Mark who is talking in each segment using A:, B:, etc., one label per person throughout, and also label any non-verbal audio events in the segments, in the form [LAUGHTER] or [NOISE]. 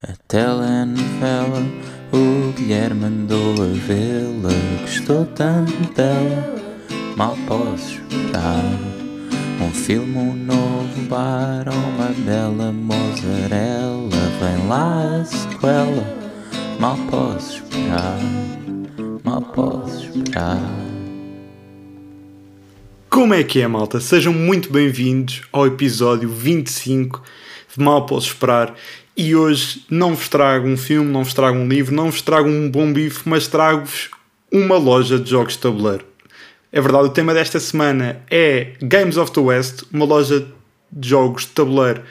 A: A telenovela, o Guilherme andou a vê-la, gostou tanto dela, mal posso esperar. Um filme, um novo bar, uma bela mozzarella, vem lá a sequela, mal posso esperar, mal posso esperar.
B: Como é que é, malta? Sejam muito bem-vindos ao episódio 25 de Mal Posso Esperar. E hoje não vos trago um filme, não vos trago um livro, não vos trago um bom bife, mas trago-vos uma loja de jogos de tabuleiro. É verdade, o tema desta semana é Games of the West, uma loja de jogos de tabuleiro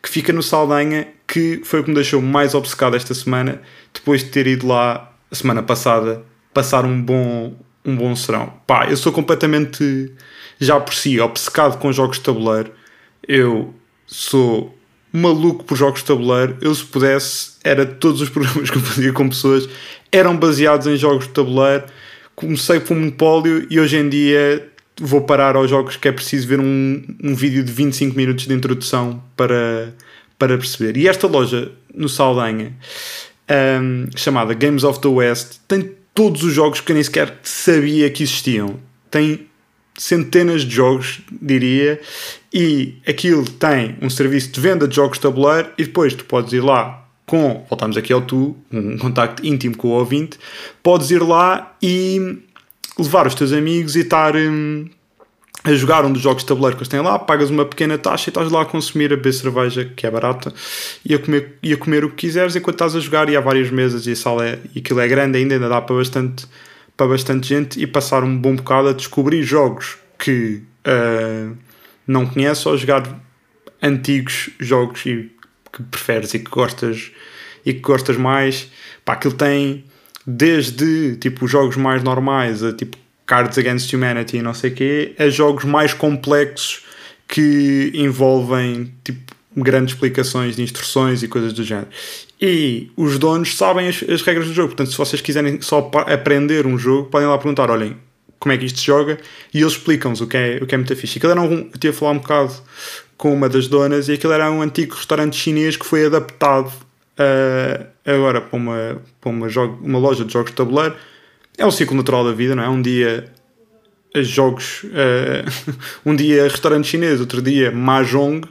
B: que fica no Saldanha, que foi o que me deixou mais obcecado esta semana, depois de ter ido lá a semana passada passar um bom, um bom serão. Pá, eu sou completamente, já por si, obcecado com jogos de tabuleiro. Eu sou maluco por jogos de tabuleiro. Eu, se pudesse, era todos os [LAUGHS] programas que eu fazia com pessoas eram baseados em jogos de tabuleiro. Comecei por Monopólio e hoje em dia vou parar aos jogos que é preciso ver um, um vídeo de 25 minutos de introdução para, para perceber. E esta loja no Saldanha, um, chamada Games of the West, tem todos os jogos que eu nem sequer sabia que existiam. Tem centenas de jogos, diria, e aquilo tem um serviço de venda de jogos de tabuleiro e depois tu podes ir lá com, voltamos aqui ao tu, um contacto íntimo com o ouvinte, podes ir lá e levar os teus amigos e estar hum, a jogar um dos jogos de tabuleiro que eles têm lá, pagas uma pequena taxa e estás lá a consumir, a beber cerveja, que é barata, e a comer, e a comer o que quiseres enquanto estás a jogar e há várias mesas e a sala é, e aquilo é grande ainda, ainda dá para bastante para bastante gente e passar um bom bocado a descobrir jogos que uh, não conheces ou jogar antigos jogos e que preferes e que gostas e que gostas mais. Pá, aquilo tem desde tipo jogos mais normais a tipo Cards Against Humanity e não sei o quê, a jogos mais complexos que envolvem tipo grandes explicações de instruções e coisas do género. E os donos sabem as, as, regras do jogo, portanto, se vocês quiserem só aprender um jogo, podem lá perguntar: olhem, como é que isto se joga? E eles explicam-vos o que é, o que é muito fixe. Aquilo era um, eu tive a falar um bocado com uma das donas, e aquilo era um antigo restaurante chinês que foi adaptado uh, agora para, uma, para uma, jogo, uma loja de jogos de tabuleiro. É um ciclo natural da vida, não é? Um dia jogos, uh, [LAUGHS] um dia restaurante chinês, outro dia mahjong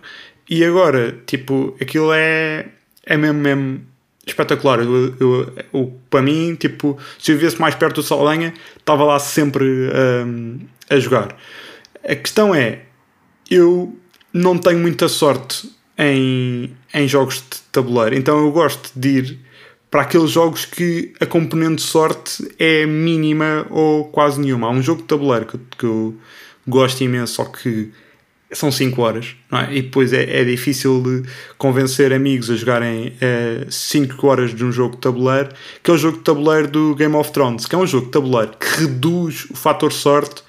B: e agora, tipo, aquilo é, é mesmo, mesmo espetacular. Eu, eu, eu, para mim, tipo, se eu vivesse mais perto do Saldanha, estava lá sempre um, a jogar. A questão é, eu não tenho muita sorte em, em jogos de tabuleiro, então eu gosto de ir para aqueles jogos que a componente sorte é mínima ou quase nenhuma. Há um jogo de tabuleiro que, que eu gosto imenso, só que são 5 horas, é? E depois é, é, difícil convencer amigos a jogarem 5 uh, horas de um jogo de tabuleiro, que é o jogo de tabuleiro do Game of Thrones, que é um jogo de tabuleiro que reduz o fator sorte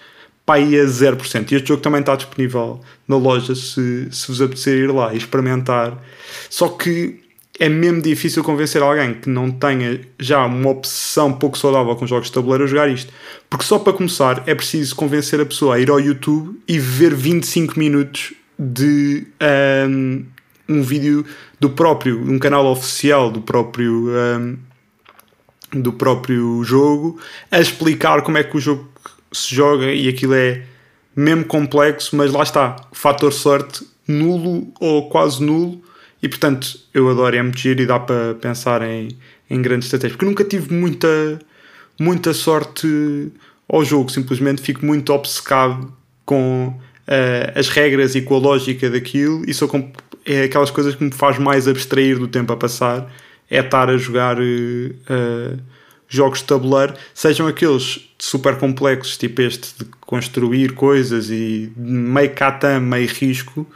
B: para aí a 0%. E este jogo também está disponível na loja se, se vos apetecer ir lá e experimentar. Só que é mesmo difícil convencer alguém que não tenha já uma obsessão pouco saudável com jogos de tabuleiro a jogar isto. Porque só para começar é preciso convencer a pessoa a ir ao YouTube e ver 25 minutos de um, um vídeo do próprio, um canal oficial do próprio, um, do próprio jogo a explicar como é que o jogo se joga e aquilo é mesmo complexo, mas lá está, fator sorte nulo ou quase nulo e portanto, eu adoro, é muito giro e dá para pensar em, em grandes estratégias. Porque nunca tive muita, muita sorte ao jogo, simplesmente fico muito obcecado com uh, as regras e com a lógica daquilo e sou é aquelas coisas que me faz mais abstrair do tempo a passar é estar a jogar uh, jogos de tabuleiro, sejam aqueles super complexos, tipo este de construir coisas e meio catan, meio risco,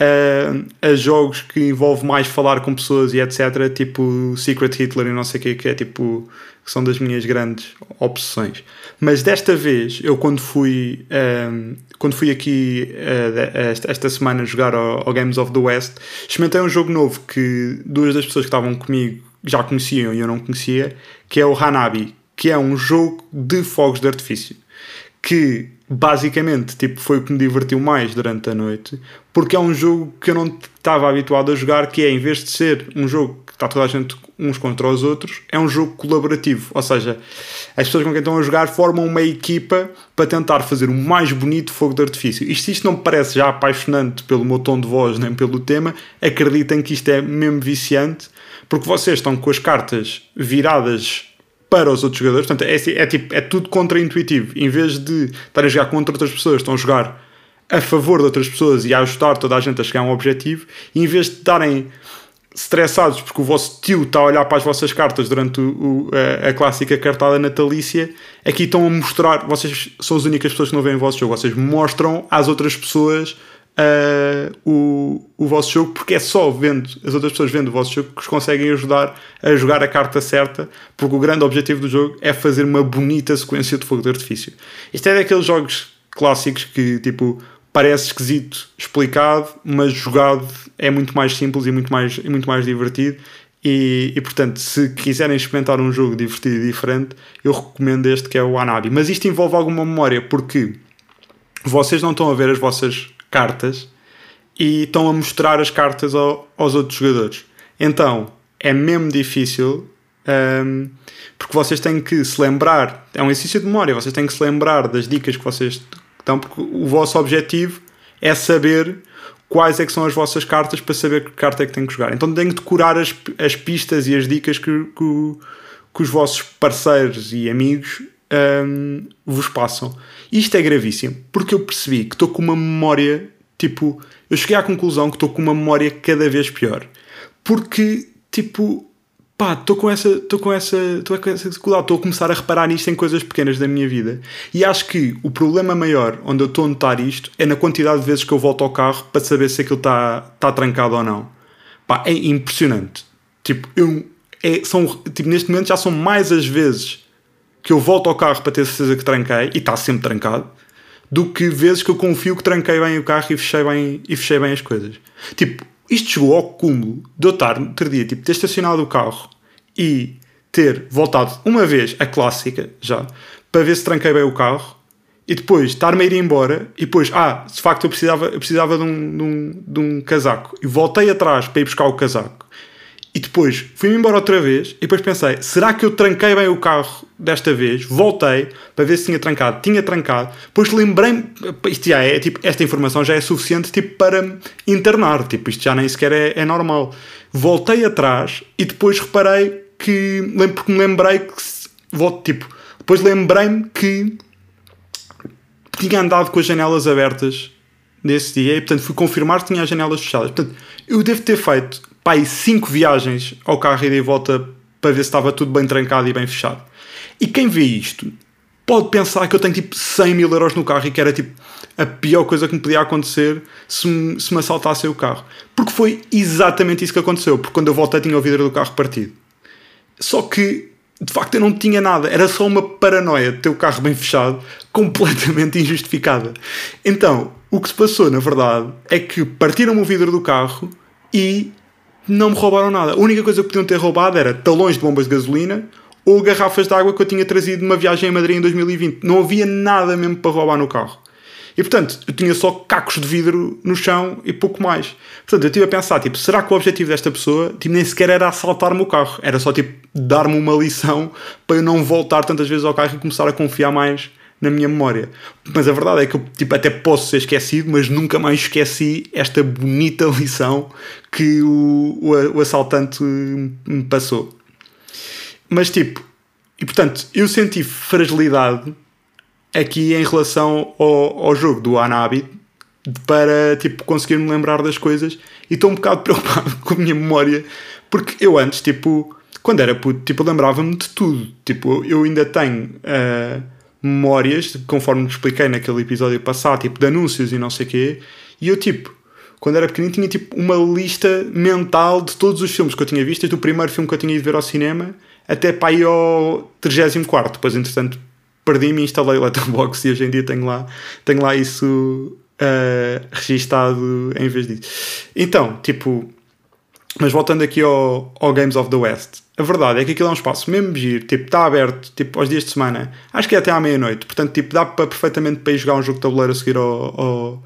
B: uh, a jogos que envolve mais falar com pessoas e etc. Tipo Secret Hitler e não sei o que, que é tipo. que são das minhas grandes obsessões. Mas desta vez, eu quando fui, um, quando fui aqui uh, esta, semana jogar ao, ao, Games of the West, experimentei um jogo novo que duas das pessoas que estavam comigo já conheciam e eu não conhecia, que é o Hanabi, que é um jogo de fogos de artifício. Que basicamente, tipo, foi o que me divertiu mais durante a noite, porque é um jogo que eu não estava habituado a jogar, que é, em vez de ser um jogo que está toda a gente uns contra os outros, é um jogo colaborativo, ou seja, as pessoas com quem estão a jogar formam uma equipa para tentar fazer o mais bonito fogo de artifício. Se isto não me parece já apaixonante pelo meu tom de voz nem pelo tema, acreditem que isto é mesmo viciante, porque vocês estão com as cartas viradas para os outros jogadores. Portanto, é, é, tipo, é tudo contra-intuitivo. Em vez de estar a jogar contra outras pessoas, estão a jogar a favor de outras pessoas e a ajudar toda a gente a chegar a um objetivo. E em vez de estarem estressados porque o vosso tio está a olhar para as vossas cartas durante o, a, a, clássica cartada natalícia, aqui estão a mostrar, vocês são as únicas pessoas que não veem o vosso jogo, vocês mostram às outras pessoas uh, o, o vosso jogo, porque é só vendo, as outras pessoas vendo o vosso jogo que os conseguem ajudar a jogar a carta certa, porque o grande objetivo do jogo é fazer uma bonita sequência de fogo de artifício. Isto é daqueles jogos clássicos que tipo parece esquisito explicado, mas jogado é muito mais simples e muito mais, e muito mais divertido. E, e, portanto, se quiserem experimentar um jogo divertido e diferente, eu recomendo este que é o Anabi. Mas isto envolve alguma memória, porque vocês não estão a ver as vossas cartas e estão a mostrar as cartas ao, aos outros jogadores. Então é mesmo difícil um, porque vocês têm que se lembrar, é um exercício de memória, vocês têm que se lembrar das dicas que vocês estão, porque o vosso objetivo é saber quais é que são as vossas cartas para saber que carta é que têm que jogar. Então têm que decorar as, as pistas e as dicas que, que, que os vossos parceiros e amigos um, vos passam. Isto é gravíssimo, porque eu percebi que estou com uma memória, tipo, eu cheguei à conclusão que estou com uma memória cada vez pior. Porque, tipo, pá, estou com essa, estou com essa, estou com essa dificuldade, estou a começar a reparar nisto em coisas pequenas da minha vida. E acho que o problema maior onde eu estou a notar isto é na quantidade de vezes que eu volto ao carro para saber se aquilo está tá trancado ou não. Pá, é impressionante. Tipo, eu, é, são, tipo, neste momento já são mais as vezes que eu volto ao carro para ter certeza que tranquei, e está sempre trancado, do que vezes que eu confio que tranquei bem o carro e fechei bem, e fechei bem as coisas. Tipo, isto chegou ao cúmulo de eu estar, no outro dia, tipo, ter estacionado o carro e ter voltado uma vez, a clássica já, para ver se tranquei bem o carro, e depois estar-me a ir embora, e depois, ah, de facto eu precisava, eu precisava de um, de, um, de um casaco, e voltei atrás para ir buscar o casaco e depois fui-me embora outra vez e depois pensei, será que eu tranquei bem o carro desta vez? Voltei para ver se tinha trancado. Tinha trancado. Depois lembrei-me, isto já é, tipo, esta informação já é suficiente tipo, para internar. Tipo, isto já nem sequer é, é normal. Voltei atrás e depois reparei que, porque me lembrei que, volto, tipo, depois lembrei-me que tinha andado com as janelas abertas nesse dia e portanto fui confirmar que tinha as janelas fechadas. Portanto, eu devo ter feito pai, cinco viagens ao carro e de volta para ver se estava tudo bem trancado e bem fechado. E quem vê isto pode pensar que eu tenho tipo 100 mil euros no carro e que era tipo a pior coisa que me podia acontecer se me, se me assaltassem o carro. Porque foi exatamente isso que aconteceu. Porque quando eu voltei tinha o vidro do carro partido. Só que de facto eu não tinha nada. Era só uma paranoia de ter o carro bem fechado, [LAUGHS] completamente injustificada. Então, o que se passou, na verdade, é que partiram-me o vidro do carro e não me roubaram nada. A única coisa que podiam ter roubado era talões de bombas de gasolina ou garrafas de água que eu tinha trazido de uma viagem a Madrid em 2020. Não havia nada mesmo para roubar no carro. E portanto, eu tinha só cacos de vidro no chão e pouco mais. Portanto, eu estive a pensar, tipo, será que o objetivo desta pessoa tipo, nem sequer era assaltar-me o carro? Era só, tipo, dar-me uma lição para eu não voltar tantas vezes ao carro e começar a confiar mais na minha memória. Mas a verdade é que eu tipo, até posso ser esquecido, mas nunca mais esqueci esta bonita lição que o, o, o assaltante me passou. Mas tipo, e portanto, eu senti fragilidade aqui em relação ao, ao jogo do Anabi para tipo, conseguir me lembrar das coisas e estou um bocado [LAUGHS] preocupado com a minha memória porque eu antes, tipo, quando era puto, tipo, lembrava-me de tudo. Tipo, eu ainda tenho. Uh, memórias, conforme te expliquei naquele episódio passado, tipo de anúncios e não sei o quê, e eu tipo, quando era pequenino tinha tipo uma lista mental de todos os filmes que eu tinha visto, desde o primeiro filme que eu tinha ido ver ao cinema até para aí ao 34, depois entretanto perdi-me e instalei o Letterboxd e hoje em dia tenho lá, tenho lá isso uh, registado em vez disso. Então, tipo, Mas voltando aqui ao, ao Games of the West, a verdade é que aquilo é um espaço mesmo giro, tipo, está aberto, tipo, aos dias de semana, acho que é até à meia-noite, portanto, tipo, dá para, perfeitamente para ir jogar um jogo de tabuleiro a seguir ao, ao,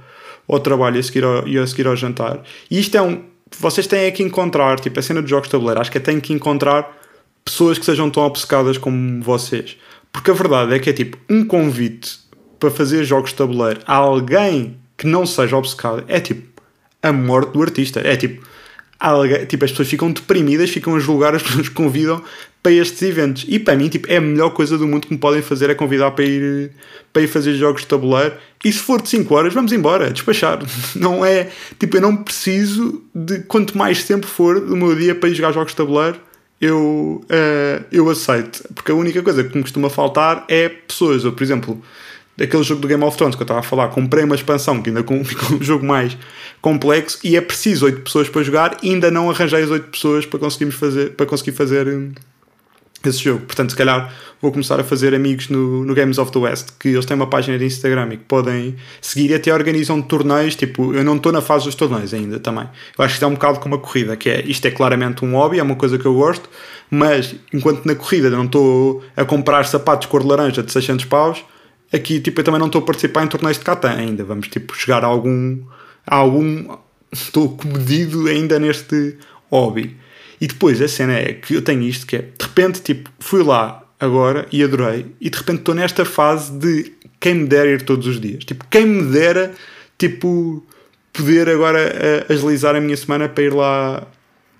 B: ao trabalho e a, seguir ao, e a seguir ao jantar. E isto é um, vocês têm que encontrar, tipo, a cena de jogos de tabuleiro, acho que é têm que encontrar pessoas que sejam tão obcecadas como vocês. Porque a verdade é que é tipo, um convite para fazer jogos de tabuleiro a alguém que não seja obcecado é tipo a morte do artista. É tipo, alguém, tipo as pessoas ficam deprimidas, ficam a julgar as pessoas que convidam para estes eventos. E para mim, tipo, é a melhor coisa do mundo que me podem fazer é convidar para ir, para ir fazer jogos de tabuleiro. E se for de 5 horas, vamos embora, despachar. [LAUGHS] Não é, tipo, eu não preciso de quanto mais tempo for do meu dia para ir jogar jogos de tabuleiro eu, uh, eu aceito. Porque a única coisa que me costuma faltar é pessoas. Eu, por exemplo, daquele jogo do Game of Thrones que eu estava a falar, comprei uma expansão que ainda ficou [LAUGHS] um jogo mais complexo e é preciso 8 pessoas para jogar e ainda não arranjei as 8 pessoas para conseguirmos fazer, para conseguir fazer hum, esse jogo. Portanto, se calhar vou começar a fazer amigos no, no Games of the West, que eles têm uma página de Instagram e que podem seguir e até organizam torneios. Tipo, eu não estou na fase dos torneios ainda também. Eu acho que isto é um bocado como a corrida, que é isto é claramente um hobby, é uma coisa que eu gosto, mas enquanto na corrida não estou a comprar sapatos cor de laranja de 600 paus, aqui tipo, eu também não estou a participar em torneios de Catan ainda. Vamos tipo, chegar a algum. A algum [LAUGHS] estou comedido ainda neste hobby. E depois a cena é que eu tenho isto que é, de repente, tipo, fui lá agora e adorei, e de repente estou nesta fase de quem me dera ir todos os dias. Tipo, quem me dera, tipo, poder agora uh, agilizar a minha semana para ir lá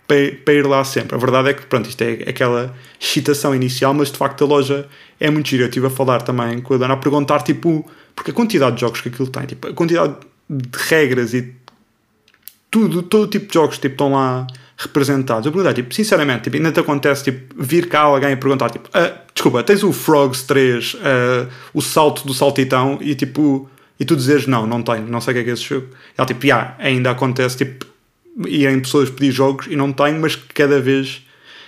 B: para, para, ir lá sempre. A verdade é que, pronto, isto é aquela excitação inicial, mas de facto a loja é muito gira. Eu estive a falar também com a Dana a perguntar, tipo, porque a quantidade de jogos que aquilo tem, tipo, a quantidade de regras e tudo, todo tipo de jogos, tipo, estão lá representados. Eu perguntei, tipo, sinceramente, tipo, ainda te acontece tipo, vir cá alguém e perguntar, tipo, ah, desculpa, tens o Frogs 3, uh, ah, o salto do saltitão, e tipo, e tu dizes, não, não tenho, não sei o que é que é esse jogo. Ela, tipo, yeah, ainda acontece, tipo, irem pessoas pedir jogos e não tenho, mas cada vez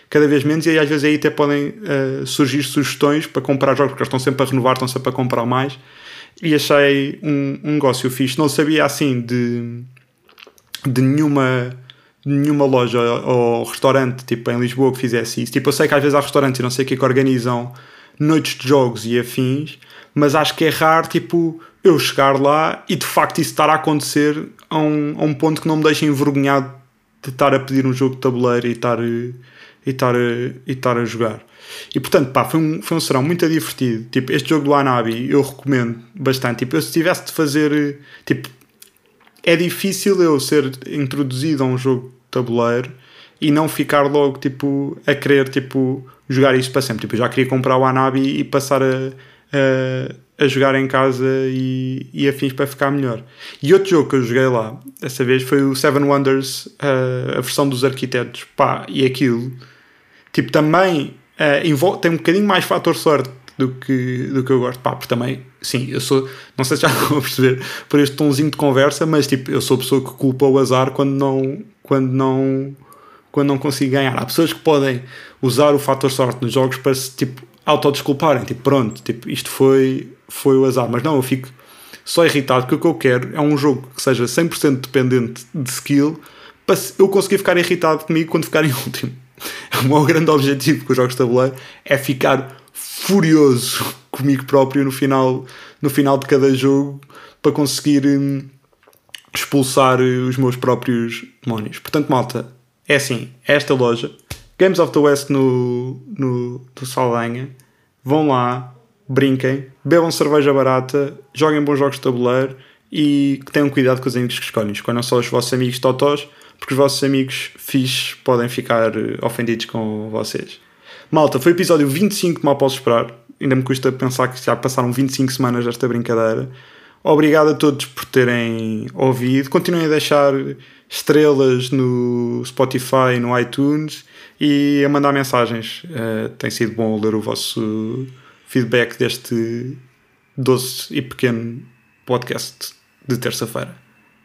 B: cada vez menos, e aí às vezes aí até podem uh, surgir sugestões para comprar jogos, porque eles estão sempre a renovar, estão sempre a comprar mais. E achei um, um negócio fixe. Não sabia assim de, de nenhuma nenhuma loja ou restaurante tipo em Lisboa que fizesse isso. Tipo, eu sei que às vezes há restaurantes e não sei o que que organizam noites de jogos e afins, mas acho que é raro tipo eu chegar lá e de facto isso estar a acontecer a um, a um ponto que não me deixa envergonhado de estar a pedir um jogo de tabuleiro e estar, e estar, e estar a jogar. E portanto, pá, foi um, foi um serão muito divertido. Tipo, este jogo do Anabi eu recomendo bastante. Tipo, eu se tivesse de fazer, tipo, é difícil eu ser introduzido a um jogo tabuleiro e não ficar logo tipo a querer tipo jogar isso para sempre. Tipo, eu já queria comprar o Anabi e passar a, a, a jogar em casa e, e afins para ficar melhor. E outro jogo que eu joguei lá, dessa vez, foi o Seven Wonders, a, a versão dos arquitetos. Pá, e aquilo, tipo, também uh, tem um bocadinho mais fator sorte do que, do que eu gosto. Pá, porque também, sim, eu sou, não sei se já [LAUGHS] vou perceber por este tonzinho de conversa, mas tipo, eu sou a pessoa que culpa o azar quando não, quando não, quando não consigo ganhar. Há pessoas que podem usar o fator sorte nos jogos para se tipo autodesculparem, tipo, pronto, tipo, isto foi, foi o azar, mas não, eu fico só irritado porque o que eu quero é um jogo que seja 100% dependente de skill para eu conseguir ficar irritado comigo quando ficar em [LAUGHS] último. O meu grande objetivo com os jogos de tabuleiro é ficar furioso [LAUGHS] comigo próprio no final, no final de cada jogo para conseguir hum, expulsar os meus próprios demónios. Portanto, malta, é assim: esta loja, Games of the West no, no, no Saldanha, vão lá, brinquem, bebam cerveja barata, joguem bons jogos de tabuleiro e tenham cuidado com os amigos que escolhem. Escolham só os vossos amigos totós, porque os vossos amigos fixes podem ficar eh, ofendidos com vocês. Malta, foi o episódio 25 mal posso esperar. Ainda me custa pensar que já passaram 25 semanas desta brincadeira. Obrigado a todos por terem ouvido. Continuem a deixar estrelas no Spotify, no iTunes e a mandar mensagens. Uh, tem sido bom ler o vosso feedback deste doce e pequeno podcast de terça-feira.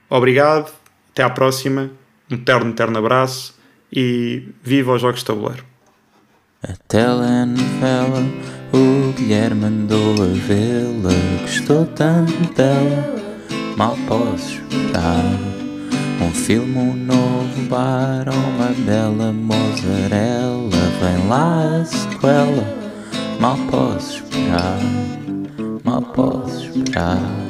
B: Obrigado, até à próxima. Um terno, terno abraço e viva os jogos de tabuleiro.
A: A telenovela, o Guilherme mandou a vê-la. Gostou tanto dela, mal posso esperar. Um filme, novo bar, uma bela mozzarella, vem lá a sequela. Mal posso esperar, mal posso esperar.